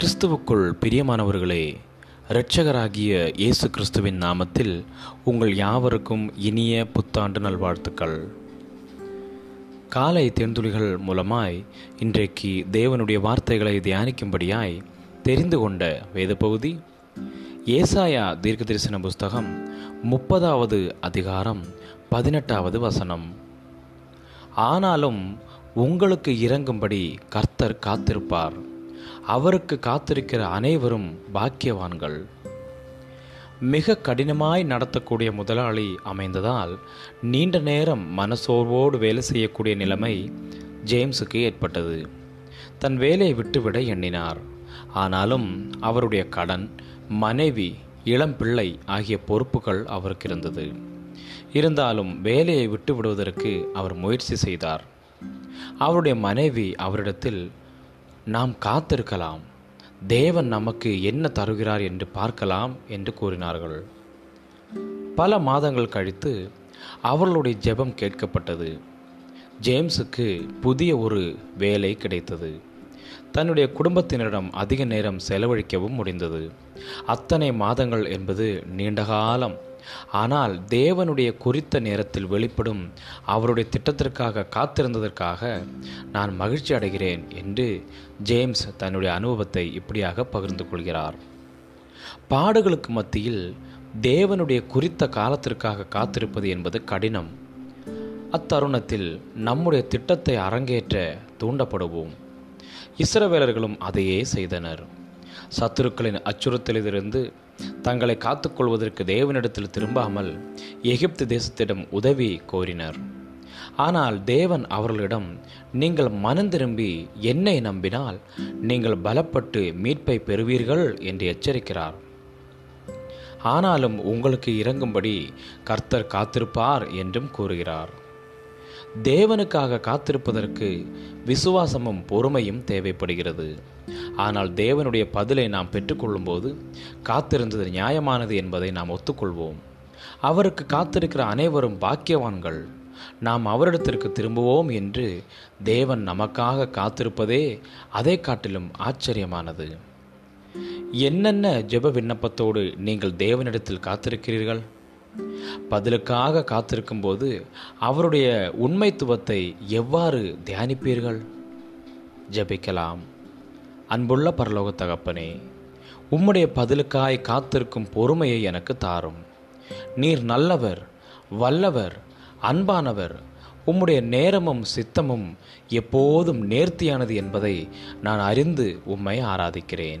கிறிஸ்துவுக்குள் பிரியமானவர்களே இரட்சகராகிய இயேசு கிறிஸ்துவின் நாமத்தில் உங்கள் யாவருக்கும் இனிய புத்தாண்டு நல்வாழ்த்துக்கள். காலை தேர்ந்துளிகள் மூலமாய் இன்றைக்கு தேவனுடைய வார்த்தைகளை தியானிக்கும்படியாய் தெரிந்து கொண்ட வேத பகுதி ஏசாயா தீர்க்க தரிசன புஸ்தகம் முப்பதாவது அதிகாரம் பதினெட்டாவது வசனம். ஆனாலும் உங்களுக்கு இறங்கும்படி கர்த்தர் காத்திருப்பார். அவருக்கு காத்திருக்கிற அனைவரும் பாக்கியவான்கள். மிக கடினமாய் நடத்தக்கூடிய முதலாளி அமைந்ததால் நீண்ட நேரம் மனசோர்வோடு வேலை செய்யக்கூடிய நிலைமை ஜேம்ஸுக்கு ஏற்பட்டது. தன் வேலையை விட்டுவிட எண்ணினார். ஆனாலும் அவருடைய கடன் மனைவி இளம் பிள்ளை ஆகிய பொறுப்புகள் அவருக்கு இருந்தது. இருந்தாலும் வேலையை விட்டு விடுவதற்கு அவர் முயற்சி செய்தார். அவருடைய மனைவி அவரிடத்தில் நாம் காத்திருக்கலாம். தேவன் நமக்கு என்ன தருகிறார் என்று பார்க்கலாம் என்று கூறினார்கள். பல மாதங்கள் கழித்து அவர்களுடைய ஜெபம் கேட்கப்பட்டது. ஜேம்ஸுக்கு புதிய ஒரு வேலை கிடைத்தது. தன்னுடைய குடும்பத்தினரிடம் அதிக நேரம் செலவழிக்கவும் முடிந்தது. அத்தனை மாதங்கள் என்பது நீண்ட காலம் ஆனால் தேவனுடைய குறித்த நேரத்தில் வெளிப்படும் அவருடைய திட்டத்திற்காக காத்திருந்ததற்காக நான் மகிழ்ச்சி அடைகிறேன் என்று ஜேம்ஸ் தன்னுடைய அனுபவத்தை இப்படியாக பகிர்ந்து கொள்கிறார். பாடுகளுக்கு மத்தியில் தேவனுடைய குறித்த காலத்திற்காக காத்திருப்பது என்பது கடினம். அத்தருணத்தில் நம்முடைய திட்டத்தை அரங்கேற்ற தூண்டப்படுவோம். இஸ்ரவேலர்களும் அதையே செய்தனர். சத்துருக்களின் அச்சுறுத்தலிலிருந்து தங்களை காத்துக்கொள்வதற்கு தேவனிடத்தில் திரும்பாமல் எகிப்து தேசத்திடம் உதவி கோரினர். ஆனால் தேவன் அவர்களிடம் நீங்கள் மனம் திரும்பி என்னை நம்பினால் நீங்கள் பலப்பட்டு மீட்பை பெறுவீர்கள் என்று எச்சரிக்கிறார். ஆனாலும் உங்களுக்கு இறங்கும்படி கர்த்தர் காத்திருப்பார் என்றும் கூறுகிறார். தேவனுக்காக காத்திருப்பதற்கு விசுவாசமும் பொறுமையும் தேவைப்படுகிறது. ஆனால் தேவனுடைய பதிலை நாம் பெற்றுக்கொள்ளும்போது காத்திருந்தது நியாயமானது என்பதை நாம் ஒத்துக்கொள்வோம். அவருக்கு காத்திருக்கிற அனைவரும் பாக்கியவான்கள். நாம் அவரிடத்திற்கு திரும்புவோம் என்று தேவன் நமக்காக காத்திருப்பதே அதை காட்டிலும் ஆச்சரியமானது. என்னென்ன ஜெப விண்ணப்பத்தோடு நீங்கள் தேவனிடத்தில் காத்திருக்கிறீர்கள்? பதிலுக்காக காத்திருக்கும் போது அவருடைய உண்மைத்துவத்தை எவ்வாறு தியானிப்பீர்கள்? ஜெபிக்கலாம். அன்புள்ள பரலோக தகப்பனே உம்முடைய பதிலுக்காய் காத்திருக்கும் பொறுமையை எனக்கு தாரும். நீர் நல்லவர் வல்லவர் அன்பானவர் உம்முடைய நேரமும் சித்தமும் எப்போதும் நேர்த்தியானது என்பதை நான் அறிந்து உம்மை ஆராதிக்கிறேன்.